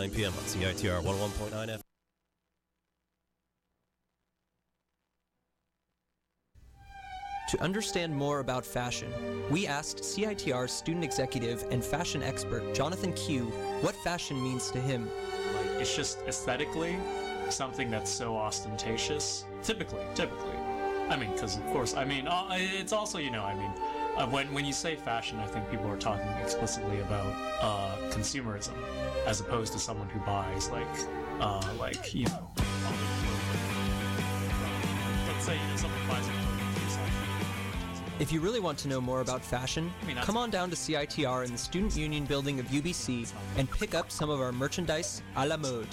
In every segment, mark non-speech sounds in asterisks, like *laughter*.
9 p.m. on CITR 101.9 F. To understand more about fashion, we asked CITR student executive and fashion expert Jonathan Q what fashion means to him. Like it's just aesthetically something that's so ostentatious. Typically, typically. I mean, because of course, I mean, uh, it's also you know, I mean, uh, when when you say fashion, I think people are talking explicitly about uh, consumerism, as opposed to someone who buys like, uh, like you know, let's say someone buys a If you really want to know more about fashion, I mean, that's- come on down to CITR in the Student Union building of UBC and pick up some of our merchandise à la mode.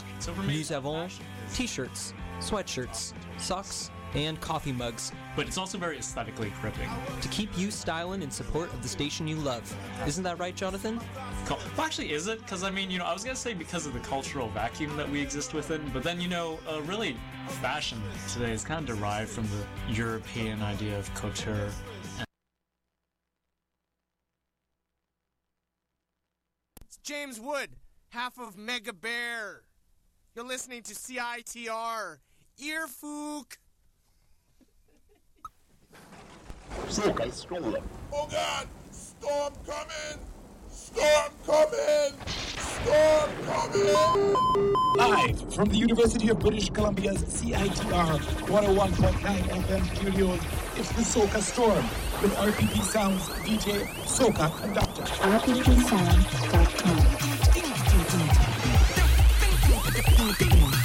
Nous avons t-shirts, sweatshirts, socks, and coffee mugs but it's also very aesthetically gripping. to keep you styling in support of the station you love. Isn't that right, Jonathan? Cul- Well, actually, is it? Because I mean, you know, I was gonna say because of the cultural vacuum that we exist within, but then you know, uh, really, fashion today is kind of derived from the European idea of couture. It's James Wood, half of Mega Bear. You're listening to CITR. Earfook. Oh God! Storm coming! Storm coming! Storm coming! Live from the University of British Columbia's CITR 101.9 FM studios, it's the Soca Storm with RPP Sounds DJ Soca Conductor. But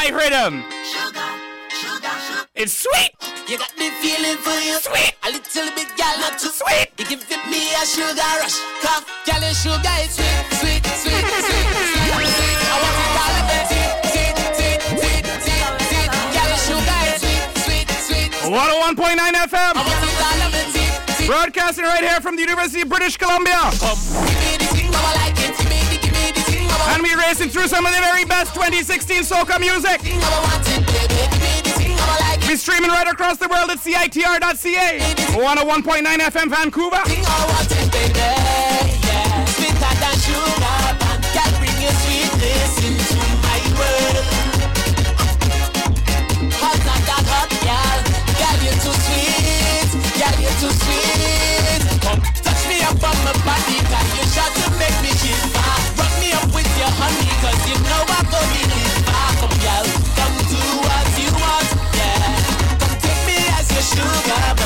my rhythm. It's sweet. You got me feeling for you. Sweet. A little bit gal, not too sweet. You give me a sugar rush. Cough, gal, sugar is sweet, sweet, sweet, sweet, sweet, sweet. I want to call it a tit, tit, tit, tit, tit. Gal, sugar is sweet, sweet, sweet. 101.9 FM. Broadcasting right here from the University of British Columbia. Um. Listening through some of the very best 2016 soca music. Be streaming right across the world at CITR.ca, 101.9 FM Vancouver. Touch me up on my body, you shot sugar.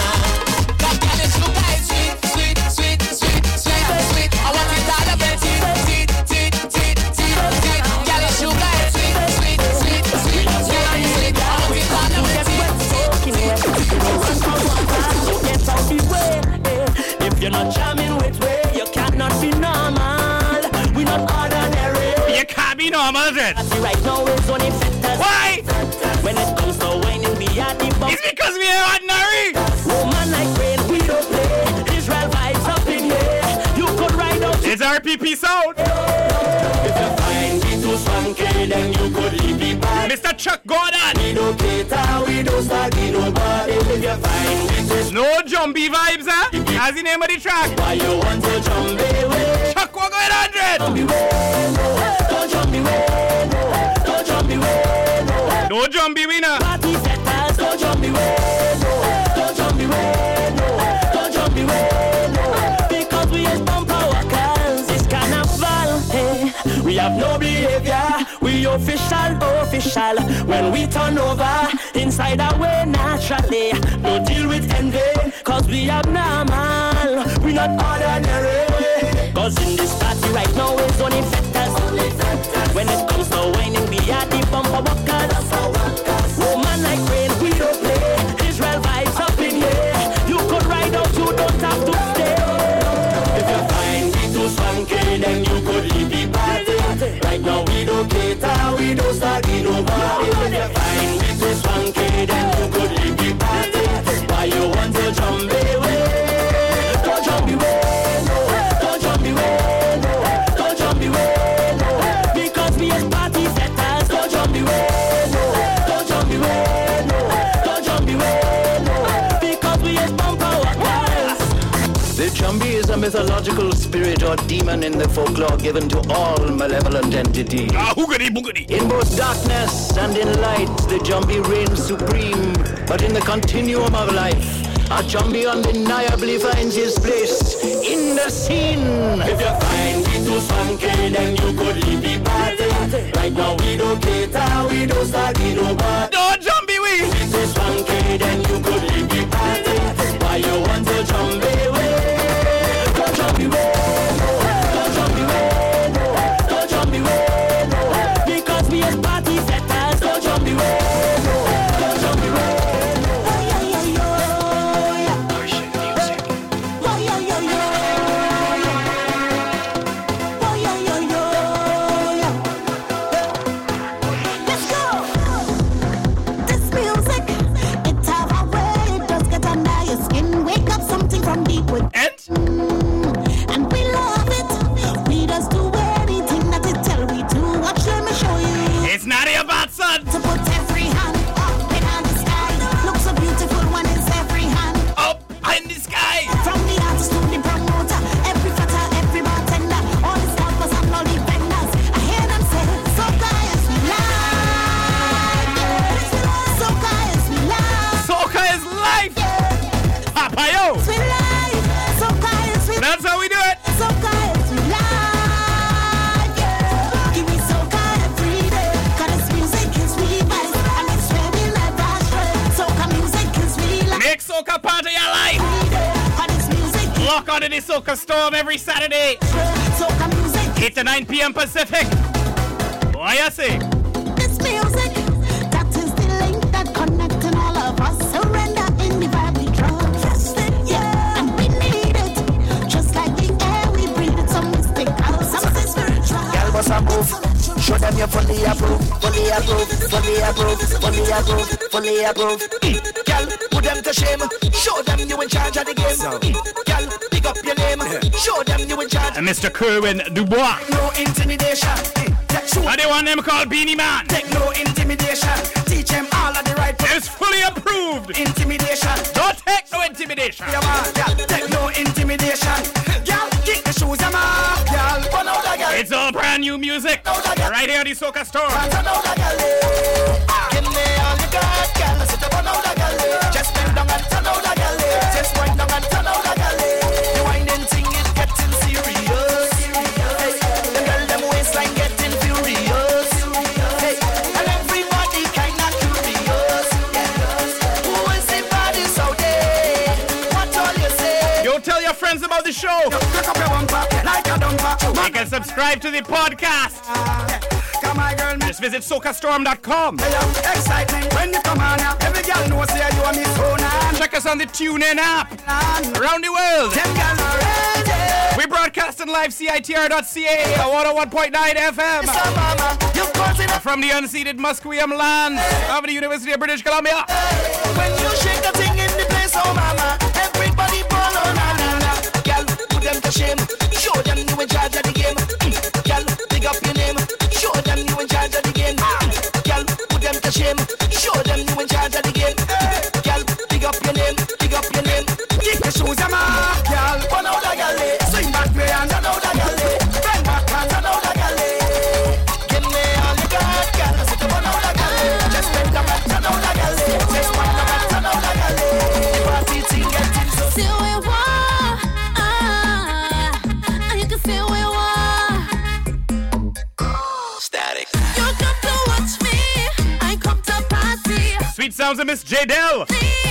it. Why? When it comes to whining, we are the. It's because we are ordinary. Woman like rain, we don't play. Israel vibes up in here. You could ride out. It's RPP sound. If you find me too swanky, then you could leave me back. Mr. Chuck Gordon. We don't cater, we don't start nobody. If you find me too No jumpy vibes, huh? That's the name of the track. Why you want to jumpy? Chuck 100. Don't be. Party setters, don't jump me way, no. Don't jump me way, no. Don't jump me way, no. Because we is pump our. It's carnival, hey. We have no behavior. We official, official. When we turn over, inside our way naturally. No deal with envy, cause we abnormal. We not ordinary. Mythological spirit or demon in the folklore given to all malevolent entities. Ah, in both darkness and in light, the Jumbie reigns supreme. But in the continuum of life, a Jumbie undeniably finds his place in the scene. If you find we too swanky, then you could leave the party. Right now we don't cater, we don't start in nobody. Don't jump we. We too swanky, then you could leave the party. Why you want to jump 9 p.m. Pacific. Why you say? This music, that is the link that connecting all of us. Surrender in the vibe we trust it, yeah. And we need it, just like the air we breathe. It's some mystical, something spiritual. Girl, what's a move? Show them you fully approve, fully approve, fully approve, fully approve, fully approve. Mm. Girl, put them to shame. Show them you in charge of the game. Mm. Show them you in charge. And Mr. Kerwin Dubois. No intimidation. What they want them called Beenie Man. Take no intimidation. Teach them all of the right. It's fully approved. Intimidation. Don't take no intimidation. Yeah, man. Girl, take no intimidation. Girl, kick the shoes, them off. Girl, burn out girl. It's all brand new music. Right here at the Soca Storm. Show. You can subscribe to the podcast. Just visit socastorm.com. Check us on the TuneIn app around the world. We broadcasting live CITR.ca at 101.9 FM. From the unceded Musqueam lands of the University of British Columbia. When you shake the thing in the place, oh mama, shame. Miss J. Dell.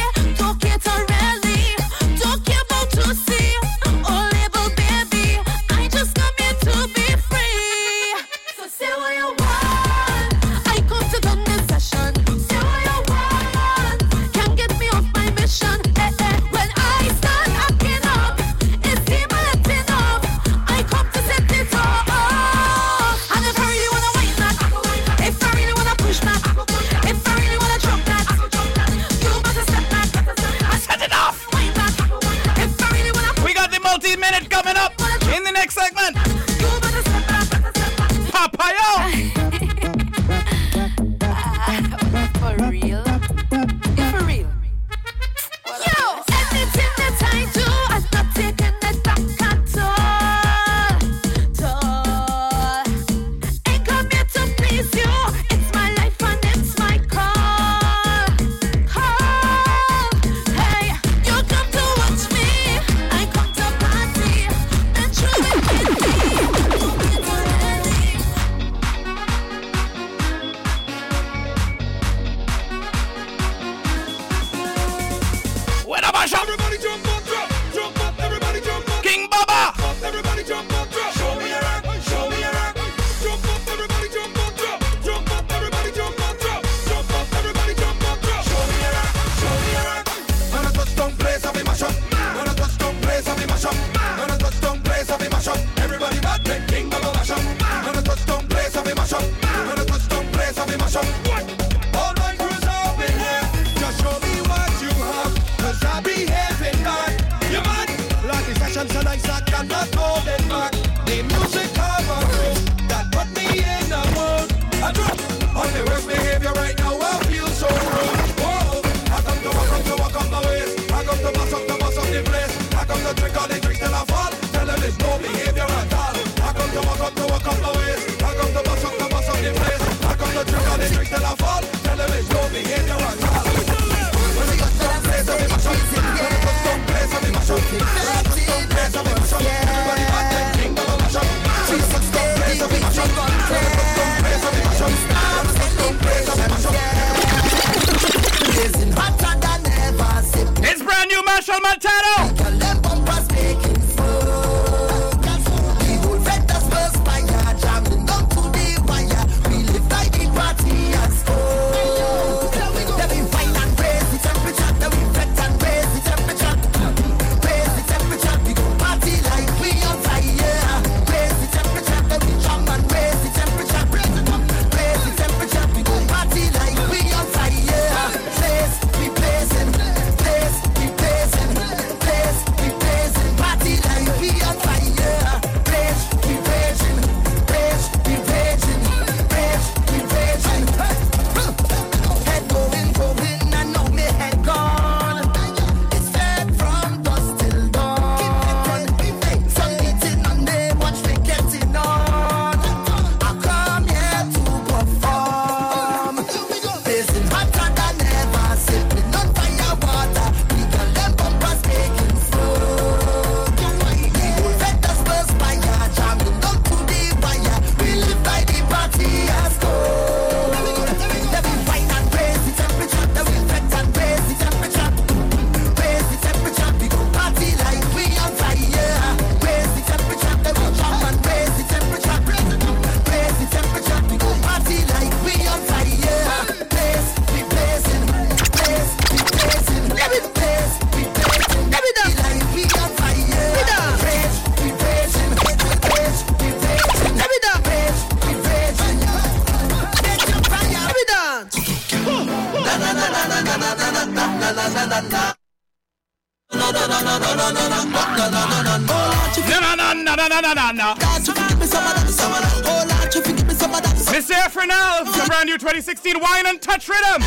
brand new 2016 Wine and Touch Rhythm.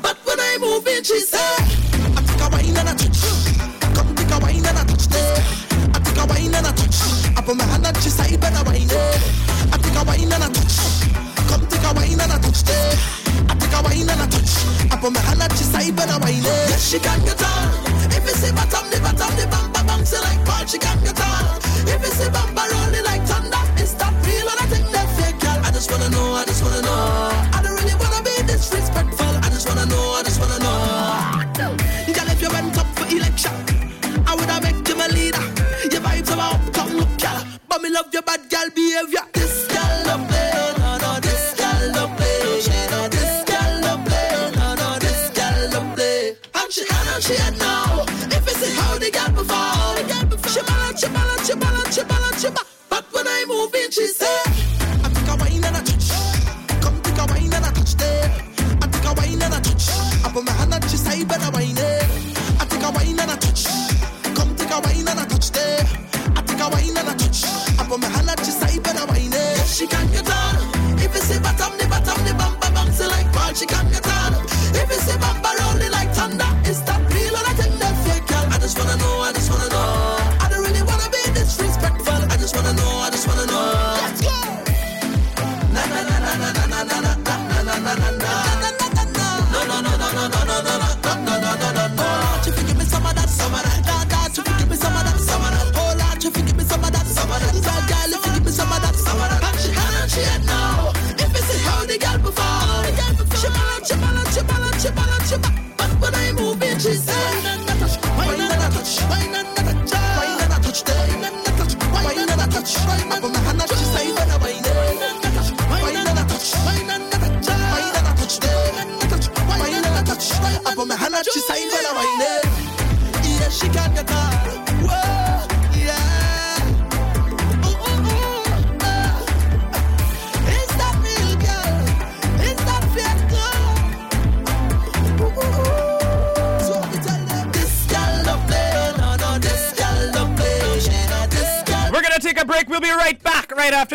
But when I move in, she said, I take a wine and I touch. Come take a wine and I touch. I take a wine and I touch. I put my hand on she side I wine. I take a wine and I touch. Come take a wine and I touch. I take a wine and I touch. I put my hand on she side I wine. Yes, she can get say bye bye.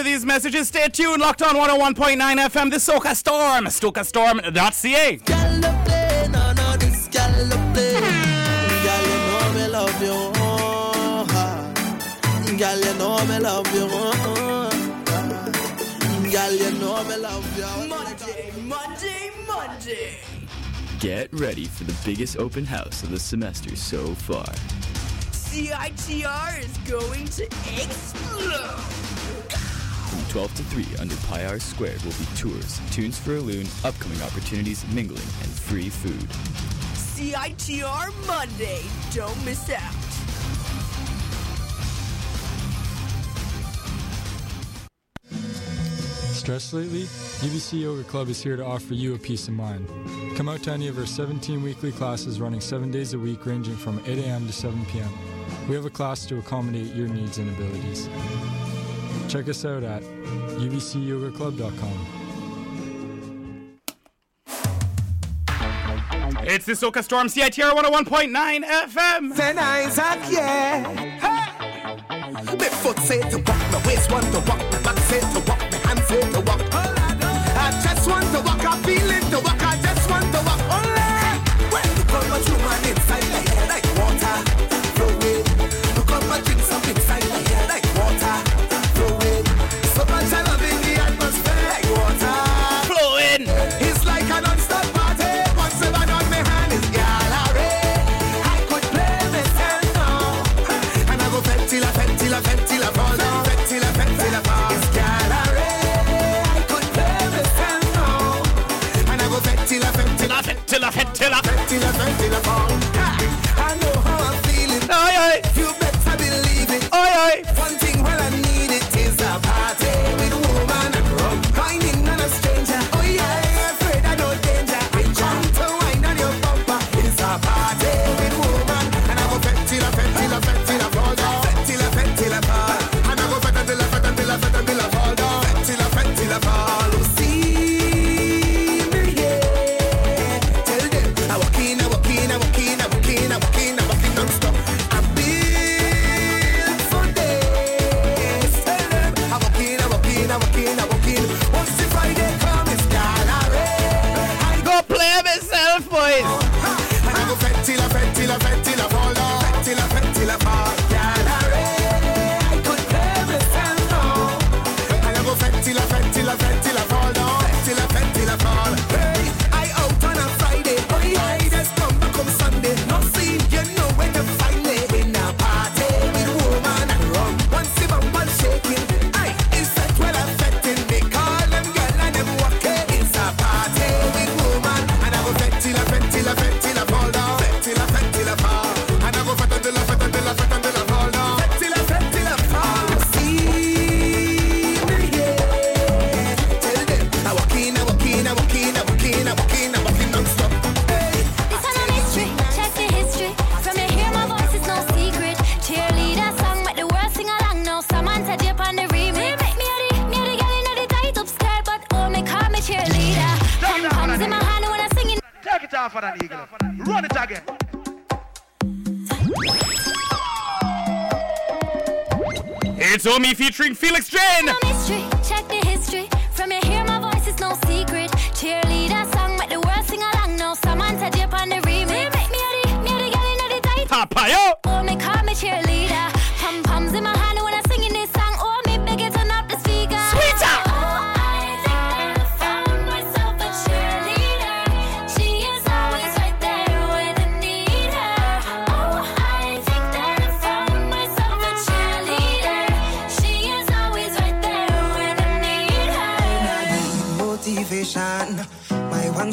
after these messages. Stay tuned, locked on 101.9 FM, the Soca Storm, SocaStorm.ca. Girl, Monday, Monday, Monday. Get ready for the biggest open house of the semester so far. CITR is going to explode. 12 to 3 under Pi R Squared will be tours, tunes for a loon, upcoming opportunities, mingling, and free food. CITR Monday. Don't miss out. Stressed lately? UBC Yoga Club is here to offer you a peace of mind. Come out to any of our 17 weekly classes running seven days a week, ranging from 8 a.m. to 7 p.m. We have a class to accommodate your needs and abilities. Check us out at ubcyogaclub.com. It's the Soca Storm CITR 101.9 FM. Then Isaac, yeah. Hey. My foot say to walk, my waist want to walk, my back say to walk, my hands say to walk. I just want to walk, I feel it to walk, I just featuring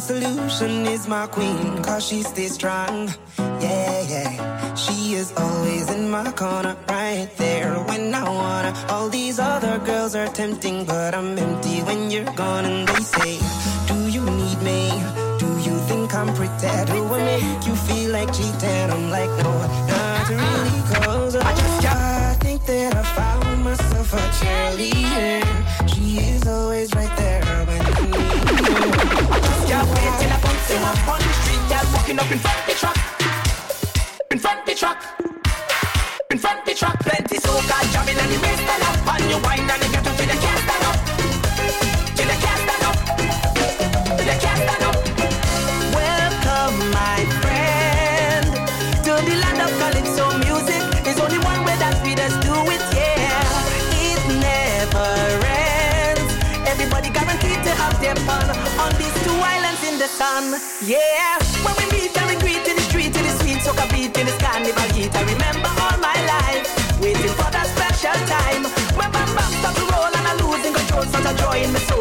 solution is my queen, cause she stays strong. Yeah, yeah. She is always in my corner, right there when I wanna. All these other girls are tempting, but I'm empty when you're gone. And they say, Do you need me? Do you think I'm pretend? Do I make you feel like cheating? I'm like, No, not really, cause I just I think that I found myself a cheerleader. She is always right there. Y'all wait till I up on the street. Walking up in front the. In front the truck. In front the. Plenty soca jamming and the bass up. And you wine and you get up to the cast stand up. Morrison. Yeah, when we meet and we greet in the street, in the sweet soca beat, in the carnival heat. I remember all my life waiting for that special time. When bam bam start to roll and I'm losing control, such a joy in soul.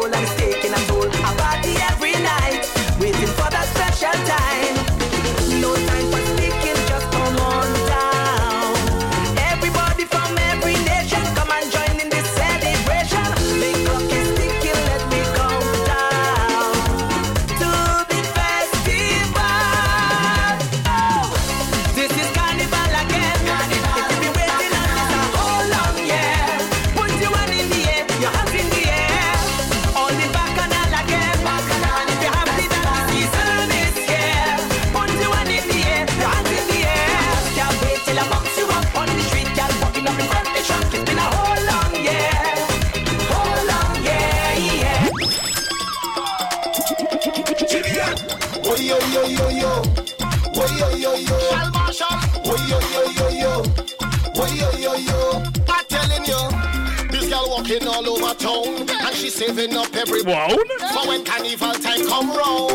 Every for when carnival time come round.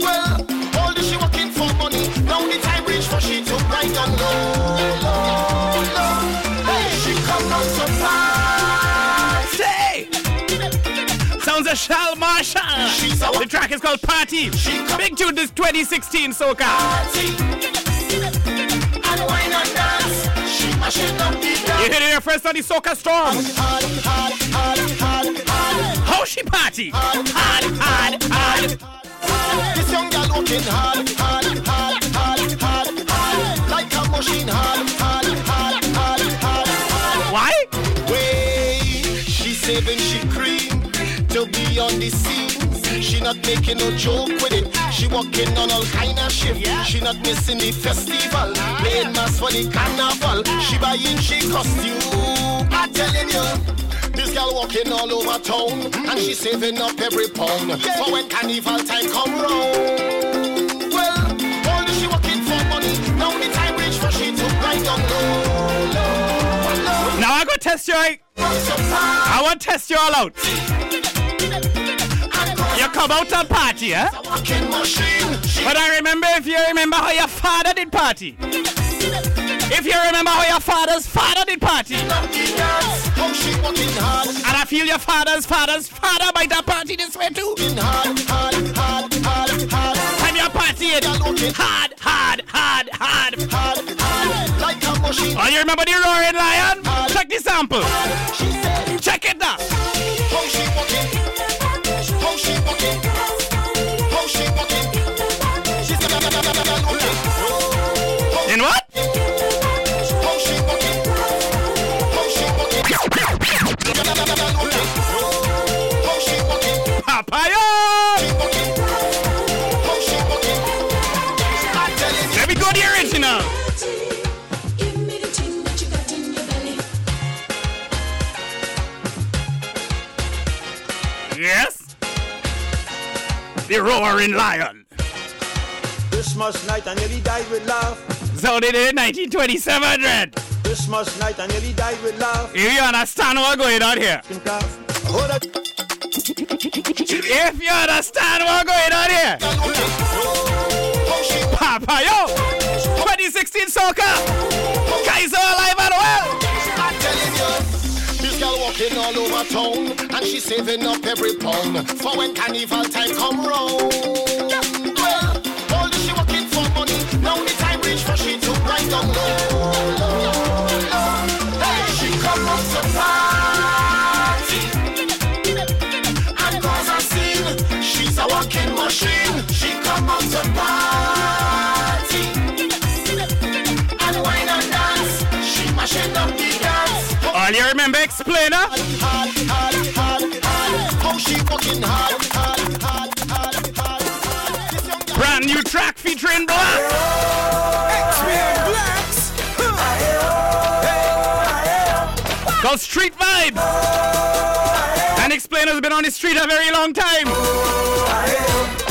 Well, all she working for money. Now the time reach for she to ride down low, low, low. Hey, she come out to Say! Sounds of Shal Marshall. A The track is called Party. Big tune this 2016 soca. and wine and dance. She mashing up the You hit it here first on the soca storm. Hard, hard, hard, hard, hard. She party? Hard, hard, hard. This young girl working hard, hard, hard, hard, hard, hard. Like a machine, hard, hard, hard, hard, hard, hard. Why? Way she saving she cream to be on the scene. She not making no joke with it. She working on all kind of shift. She not missing the festival. Playing mass for the carnival. She buying she costume. I'm telling you. This girl walking all over town and she saving up every pound for when carnival time come round. Well, all she working for money. Now the time reach for she to ride down low, low, low. Now I go test you. out. I want to test you all out. You come out and party, eh? Walking machine. She But I remember if you remember how your father did party. If you remember how your father's father did party. And I feel your father's father's father might have party this way too. Time you're partying. Hard, hard, hard, hard. Oh, you remember the roaring lion? Check the sample. Check it now. The roaring lion. Christmas night I nearly died with laugh. So they did 1927 Red. Christmas night I nearly died with laugh. If you understand what's going on here. If you understand what's going on here. Papa, yo! 2016 soca! Kaiso alive and well! This girl walking all over town and she saving up every pound for when carnival time come round. Well, girl Brand new track featuring Black. Called Street Vibe. And explainer's been on the street a very long time.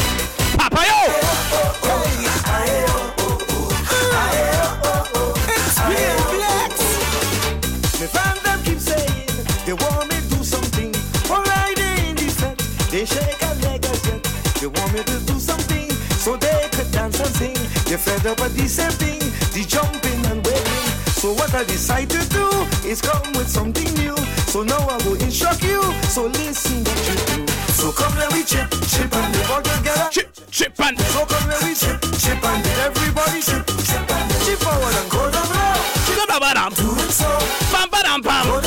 They shake a leg as yet. They want me to do something so they could dance and sing. They fed up with the same thing, the jumping and waiting. So what I decide to do is come with something new. So now I will instruct you. So listen what you do. So come let me chip, chip and live all together. Chip, chip and So come let me chip, chip and live. Everybody chip, chip and live. Chip forward and go down low. Chip ba-ba-dum. Do it so. Bam ba-dum bam.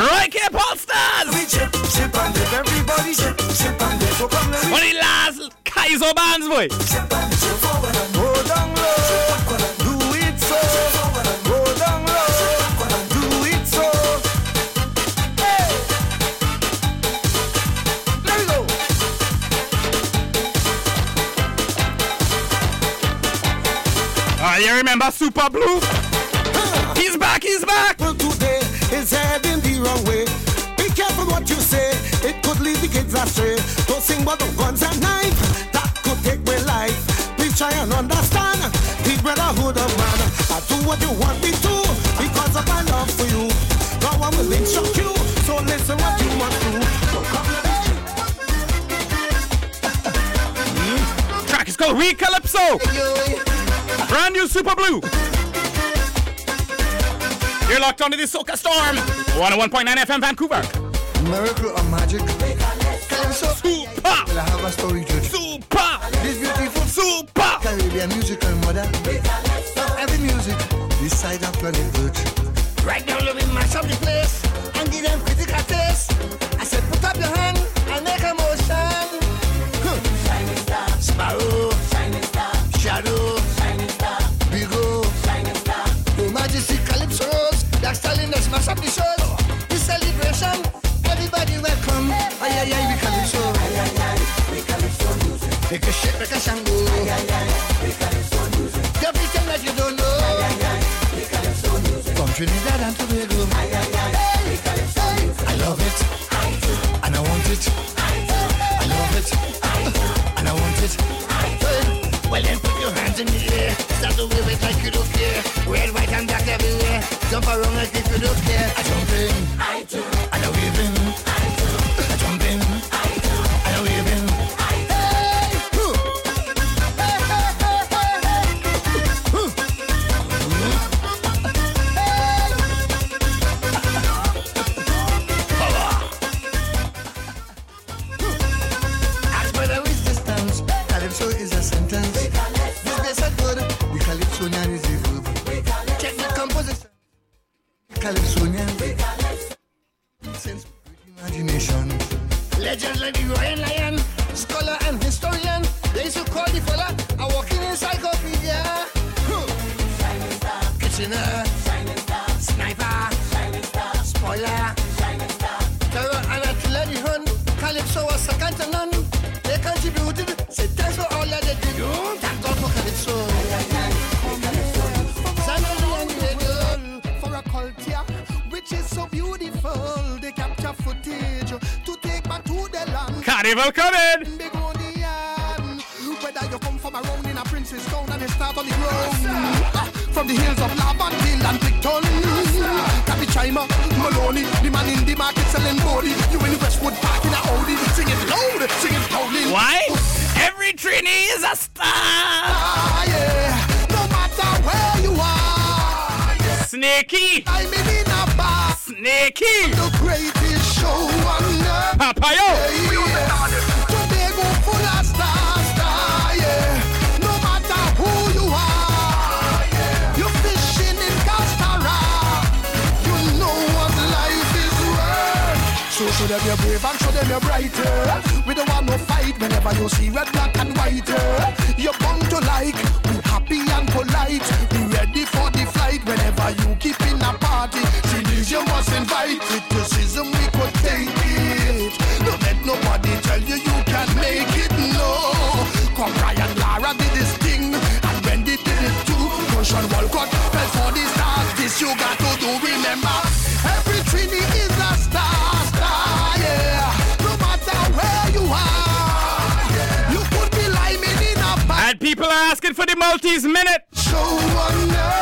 Right here, Paul Stars. We chip, chip and dip, everybody chip, chip and dip. So come let me One of the last Kaiso bands, boy. chip and chip forward and go down low. Do it so. Go down low. Do it so. Hey. Let me go. Oh, you remember Super Blue? He's back, he's back. Say, it could lead the kids astray. Don't sing about the guns and knife, that could take away life. Please try and understand the brotherhood of man. I do what you want me to because of my love for you. No one will instruct you, so listen what you must do. Me hmm? Track is called We Calypso. Brand new Super Blue. You're locked onto the Soca Storm. 101.9 FM Vancouver. Miracle or magic? Super! Well, I have a story to Super! This beautiful Super! Caribbean musical mother. Every music, this side of planet Earth. Right now, let me mash up the place and give them critical taste. I said, put up your hand and make a motion. Huh. Shining star, Sparrow, shining star, Shadow, shining star, Bigo, shining star. Your Majesty Calypso Rose, Black Stallion, let's mash up the shows. Make. You pretend like you don't know. From Trinidad and Tobago. I love it. And I want it. I love it. And I want it. Well then put your hands in the air Start to wave it like you don't care Red, white and black everywhere Jump around like if you don't care I you got to do, remember. Every Trini is a star, star, yeah. No matter where you are, you could be liming in a. And people are asking for the Maltese minute.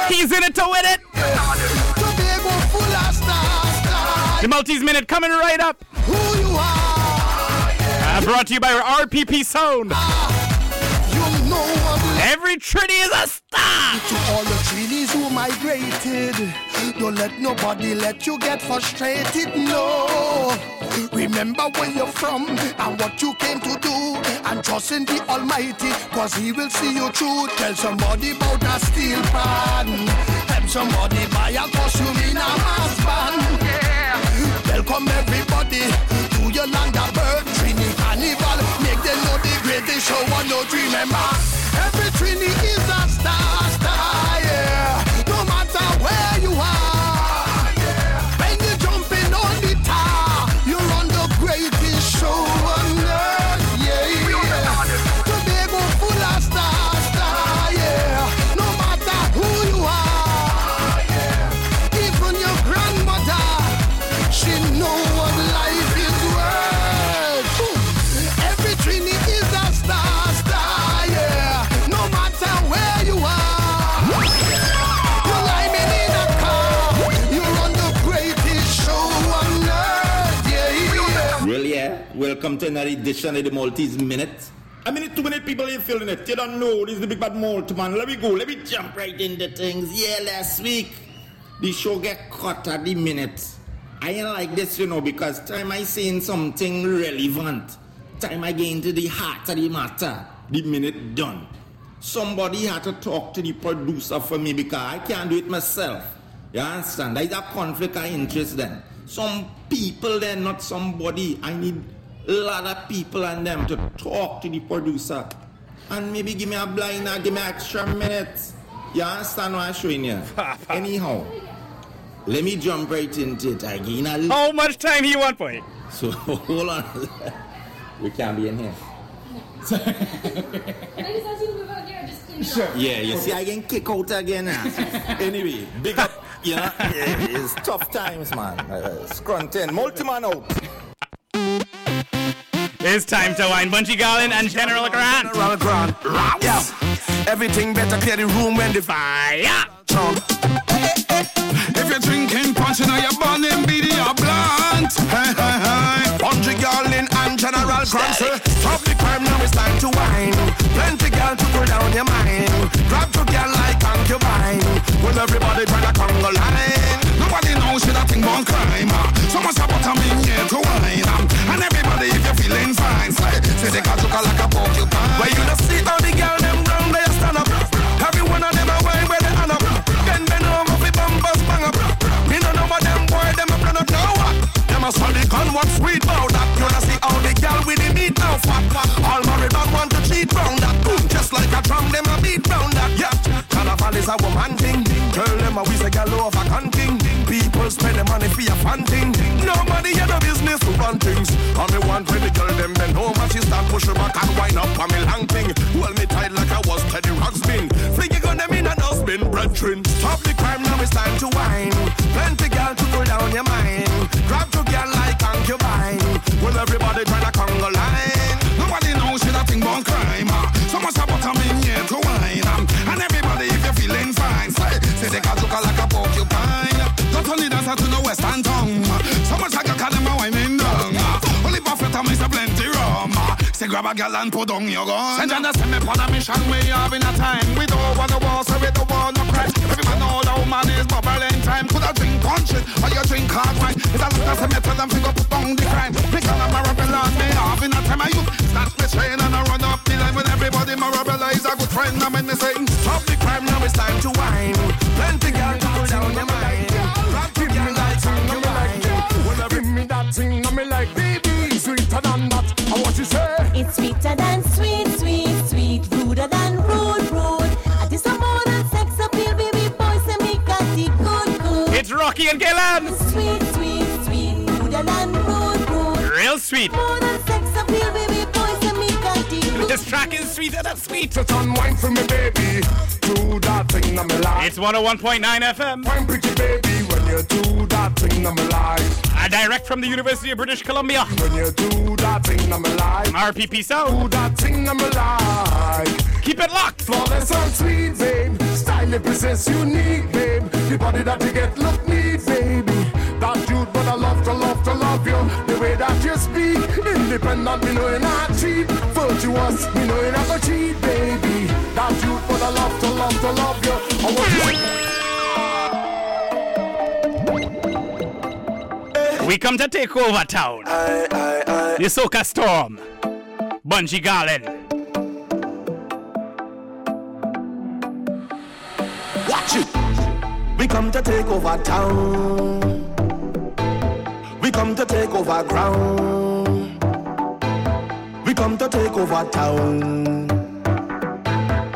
He's in it to win it. Tobago full of stars, star. The Maltese minute coming right up. Who you are, Uh, brought to you by RPP Sound. you know what Every Trini is a star. To all the Trinis who migrated, don't let nobody let you get frustrated. No, remember where you're from and what you came to do, and trust in the Almighty, cause He will see you through. Tell somebody about a steel pan, help somebody buy a costume in a mass band. Welcome everybody to your land of birth, Trini Carnival. Make them know the greatest show on earth. Remember, every Trini is a star, star, welcome to another edition of the Maltese Minute. I mean, two minute people ain't feeling it. You don't know. This is the big bad Malt, man. Let me go. Let me jump right into things. Yeah, last week, the show get cut at the minute. I ain't like this, you know, because time I saying something relevant, time I get into the heart of the matter, the minute done. Somebody had to talk to the producer for me because I can't do it myself. You understand? There's a conflict of interest then. Some people then, not somebody. I need a lot of people and them to talk to the producer. And maybe give me a blind or give me extra minutes. You understand what I'm showing you? *laughs* Anyhow, let me jump right into it again. I'll- How much time you want for it? So *laughs* hold on. we can't be in here. Yeah, you see, I can kick out again. now. *laughs* anyway, big up. You know, it's tough times, man. Uh, Scrunton, multi-man out. It's time to wind Bunji Garlin and General Grant. General Grant. Yeah. Everything better clear the room when the fire. Trump. If you're drinking punch and you're burning BD or blunt. Hey, hey, hey. Bunji Garlin and General Grant. Stop the crime, now it's time to wine. Plenty girl to cool down your mind. Grab to girl like concubine. When everybody try to conga line. Nobody knows shit that thing won't climb. So much about I'm in here to wine. And everybody, if you're feeling fine, say, say they got you like a porcupine. Where you don't see all the girl them round there stand up. Every one of them a wine where they hand up. Then bend over fi bumpers bang up. Me no know what them boy them a plan up now? Them a solid gun what sweet bout We say girl over hunting. People spend the money for your fun. Nobody had no business to run things. And me want when the girl them bend over, she start push her back and wind up on me long thing. Hold me tight like I was Teddy Ruxpin. Fling you gun them in and dustbin, brethren. Stop the crime, now it's time to wine. Plenty girl to cool down your mind. Grab to girl like concubine. Well, everybody try to conga line. Nobody knows shit that thing won't climb. Ah. Say grab a gal and put on your gun. Send Jana send me on a mission, we having a time. We don't wanna war, so we don't wanna cry. Every man know the woman is bubbling time. Could I drink punch it, or you drink hard wine? It's a lot of me tell them to go put down the crime. Me call them Marabella, me having a time. I you start me train and I run up the line with everybody. Marabella is a good friend. I'm in the same. Stop the crime, now it's time to wine. Plenty girl to cool down your mind. Rock to girl like concubine. Well, Give me that thing, now me like baby, sweeter than that. Want you say. It's sweeter than sweet, sweet, sweet, ruder than rude, rude. I just some more than sex appeal, baby boy, say me got the good, good. It's Rocky and Gillan. Sweet, sweet, sweet, ruder than rude, rude. Real sweet. More than sex appeal, This track is sweeter than sweet. Just unwind for me, baby. Do that thing, me like. It's 101.9 FM. Fine, pretty baby, when you do that thing, me like. Uh, direct from the University of British Columbia. When you do that thing, me like. RPP Sound. Do that thing, me like. Keep it locked. Flawless and sweet, babe. Style it possess unique, babe. The body that you get look neat, baby. That dude, but I love to love to love you. The way that you speak, independent, me know you're not cheap. Virtuous, me know you're not a cheat, baby. That dude, but I love to love to love you. I want eh. We come to take over town. The Soca Storm. Bunji Garlin. Watch it. We come to take over town. We come to take over ground. Come to take over town.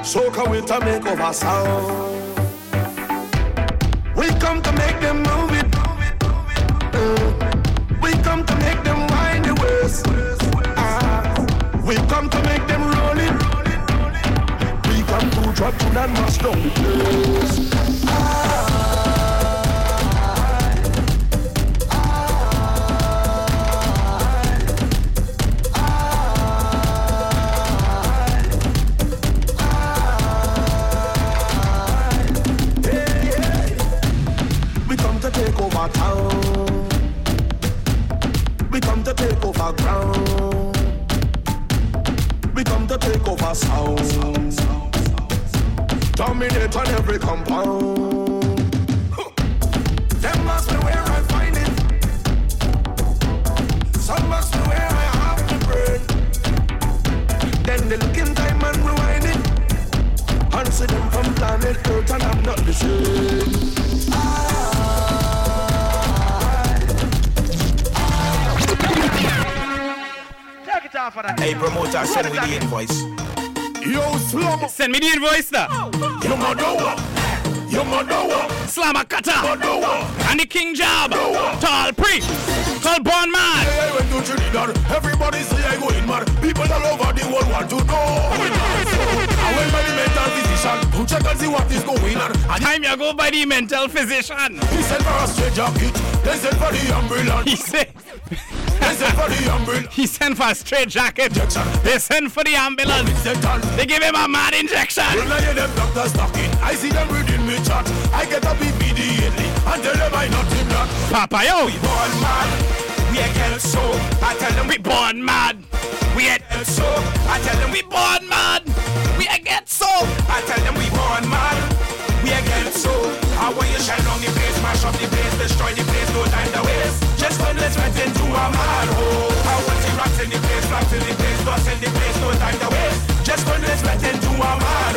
Soca will to make over sound. We come to make them move it. Mm. We come to make them wind the waist. Ah. We come to make them roll it. We come to drop to that mash down the place. Dominate on every compound. Them must be where I find it. Some must be where I have the brain. Then they look in time and rewind it. Answer them from planet Earth and I'm not the same. Take it off of that. Hey, promoter, send me the invoice. Yo, slum. Send me the invoice now. You mother what? You mother what? Slammer cutter. Mother what? And the king job. Tall priest. Tall born man. Hey, I went to Trinidad. Everybody say I go in mad. People all over the world want to know. I went by the mental physician to check and see what is going on. And Time you go by the mental physician. he said for a straight jacket. They said for the ambulance. He said. They said for the ambulance. He sent for a straight jacket. They sent for the ambulance. They give him a mad injection. When I hear them doctors talking, I see them reading me chat. I get up immediately and tell them I not him not. Papa, yo. We born mad, we ain't get so. I tell them We born mad. We ain't get so. I tell them we born mad. We ain't get so. I tell them we born mad, we ain't get so. I want you shine on the place, mash up the place, destroy the place, no time. Let's went into a mad hole. I want the rocks in the place, rocks in the place, dust in the place, no time to waste. Just when let's went into a mad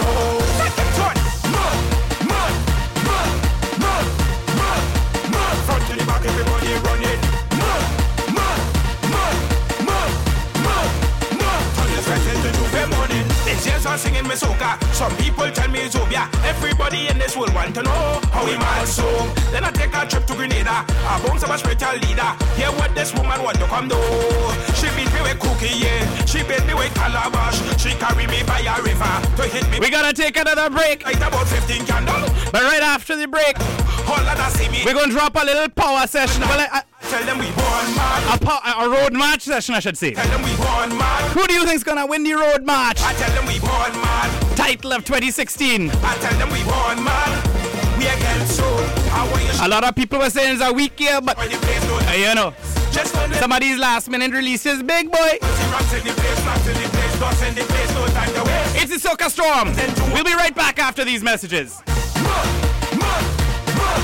The tears singing me soca. Some people tell me Zobia. Everybody in this world want to know how we mad so. Then I take a trip to Grenada. I bounce up a spiritual leader. Hear what this woman want to come do. She beat me with cookie, yeah. She beat me with calabash. She carry me by a river to hit me. We gotta take another break. Light about 15 candles. But right after the break, All of that see me. we're gonna drop a little power session. Well, I, Tell them we born mad. a, pow- a road march session, I should say. Tell them we born mad. Who do you think's gonna win the road march? I tell them we born mad. Title of 2016. I tell them we born mad. We again so. I want you A lot of people were saying it's a weak year, but when the place no uh, you know, Just when the some of these last minute releases, big boy. rocks in the place, rocks in the place, dust in the place, no time to waste. It's the Soca Storm. We'll be right back after these messages. Mud, mud, mud,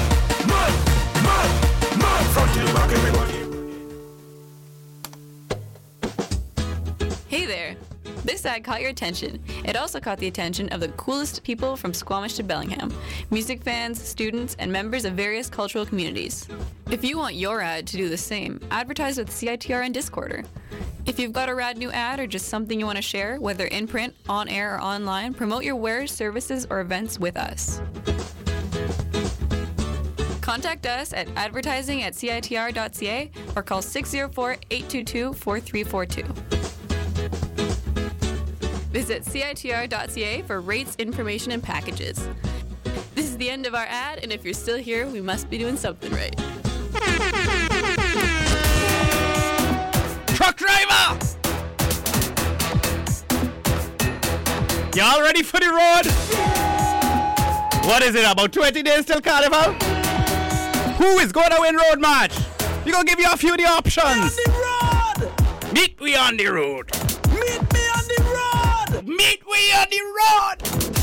Hey there! This ad caught your attention. It also caught the attention of the coolest people from Squamish to Bellingham music fans, students, and members of various cultural communities. If you want your ad to do the same, advertise with CITR and Discorder. If you've got a rad new ad or just something you want to share, whether in print, on air, or online, promote your wares, services, or events with us. Contact us at advertising at CITR.ca or call 604 822 4342. Visit CITR.ca for rates, information, and packages. This is the end of our ad, and if you're still here, we must be doing something right. Truck driver! Y'all ready for the road? What is it, about 20 days till Carnival? Who is going to win Road March? We're going to give you a few of the options. Meet we on the road. Meet me on the road. Meet we on the road.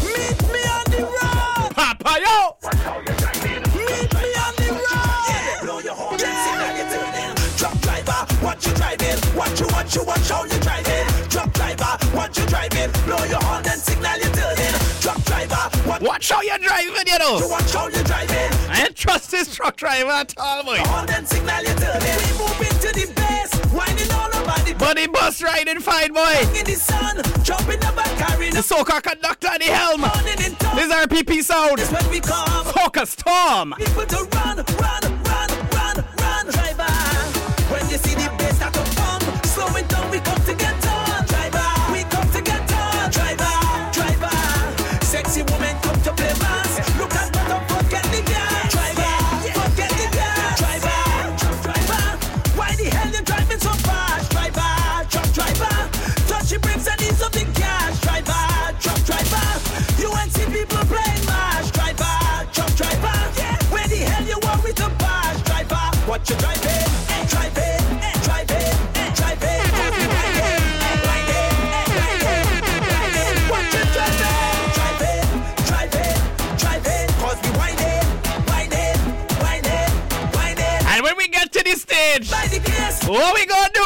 Meet me on the road. Papa, yo! Meet me on the road. Blow your horn and signal you turning. Truck driver, what you driving? What you, what you, watch how you driving? Truck driver, what you driving? Blow your horn and signal you turning. Truck driver, what Watch how you're driving, you know. you watch how you driving? I ain't trust this truck driver at all, boy. Horn and signal you turning. We moving to the winding all over the Buddy bus riding fine, boy. in the sun, jumping up and carrying The soca conductor at the helm. morning in town. This is RPP sound. This when we come. Soca storm. People to run, run, What we gonna do?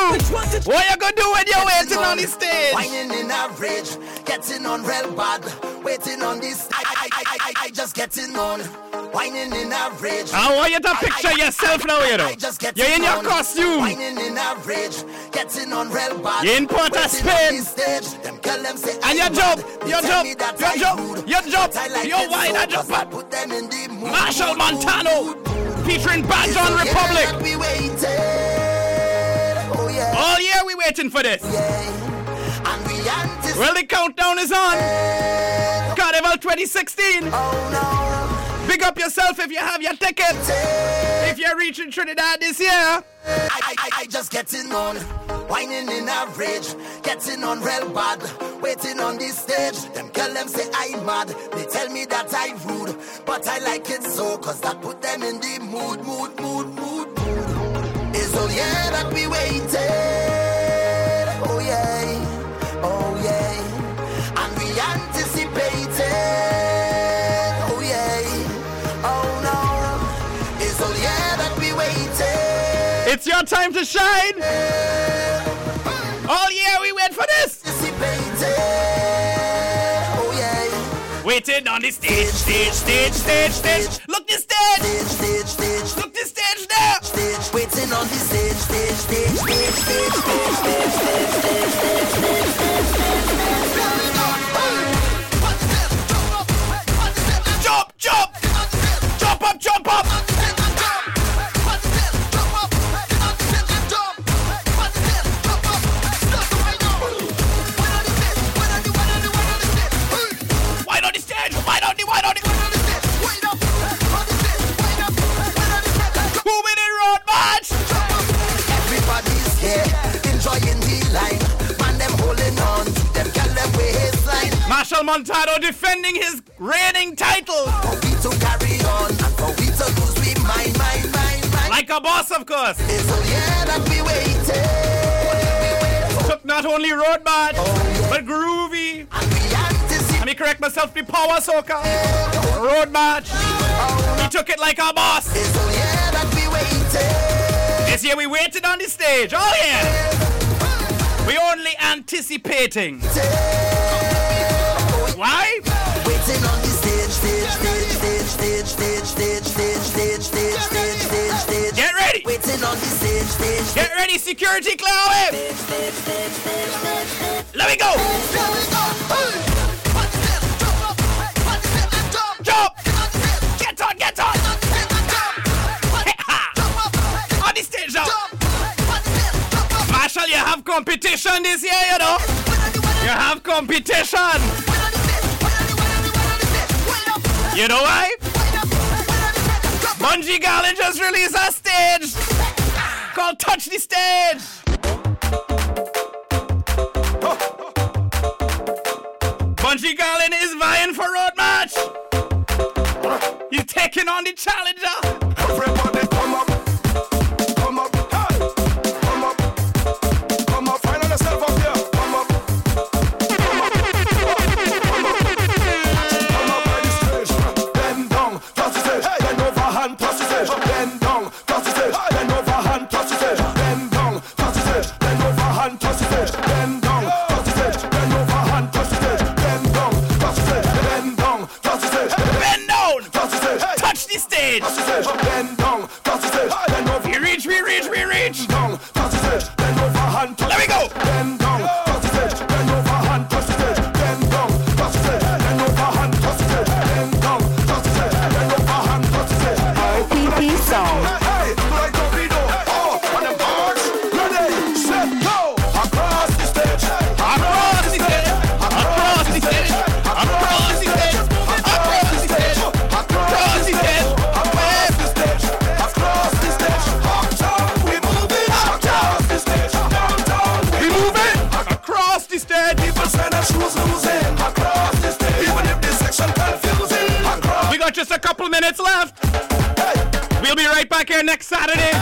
What you gonna do when you're waiting on, on the stage? Whining in a rage, getting on real bad, waiting on this. I, I, I, I, I just getting on whining in a rage. I want you to picture I, I, yourself I, now, you know. Just You're in your costume. Whining in a rage, getting on real bad. You're in Port of Spain. Them girl, them say, and your job, your job, your job, your job, your wine, I just put them in the mood. Machel Montano, featuring Bad John Republic. Oh, yeah. All year we waiting for this. Yeah. well, the countdown is on. Carnival 2016. Oh, no. Big up yourself if you have your ticket. If you're reaching Trinidad this year. I, I, I, just getting on, whining in average, getting on real bad, waiting on this stage. Them girl them say I'm mad, they tell me that I rude, but I like it so, cause that put them in the mood, mood, mood, mood, mood. It's all yeah that we waited, It's your time to shine. All year we wait for this. Waiting on the stage, stage, stage, stage, stage. Look the stage. Stage, stage, Look the stage there. stage, waiting on the stage, stage, stage, stage, stage, stage, stage, stage, stage, stage, stage, stage. Here, enjoying the line. Man, them holding on to them, them. Machel Montano defending his reigning title. For we to carry on, and for we to lose, we mind, mind, mind, mind. Like a boss, of course. It's all yeah that we waited. Took not only road march, but groovy. Let me correct myself, the power soca. Road march. He took it like a boss. This we waited on the stage. Oh yeah. We only anticipating. Why? Waiting on the stage, stage, stage, stage, stage, stage, stage, stage, stage, stage, stage, stage, stage. Get ready. Waiting on the stage, stage. Get ready, security cloud. Let me go. Jump. Machel, you have competition this year, you know. You have competition. You know why? Bunji Garlin just released a stage called Touch the Stage. Bunji Garlin is vying for road march. He's taking on the challenger. Saturday,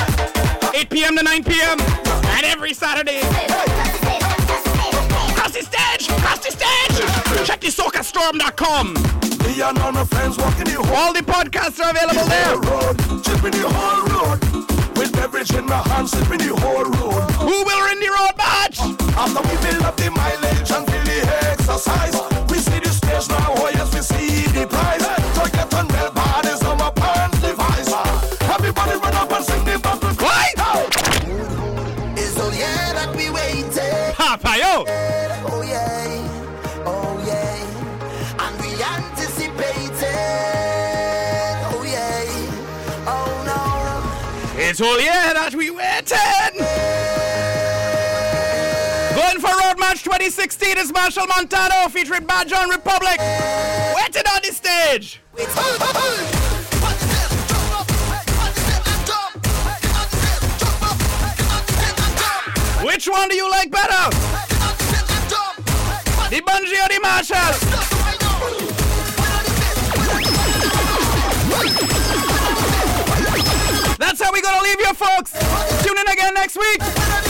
8 p.m. to 9 p.m. And every Saturday. Cross the stage! Cross the stage! Check the SocaStorm.com. All the podcasts are available there. With beverage in my hand, sipping the whole road. Who will win the road march? After we build up the mileage and feel the exercise. it's all year that we waited. Going for Road March 2016 is Machel Montano featuring Bad John Republic. Waiting on the stage. Which one do you like better? The Bunji or the Marshall? we gonna leave you folks. Tune in again next week.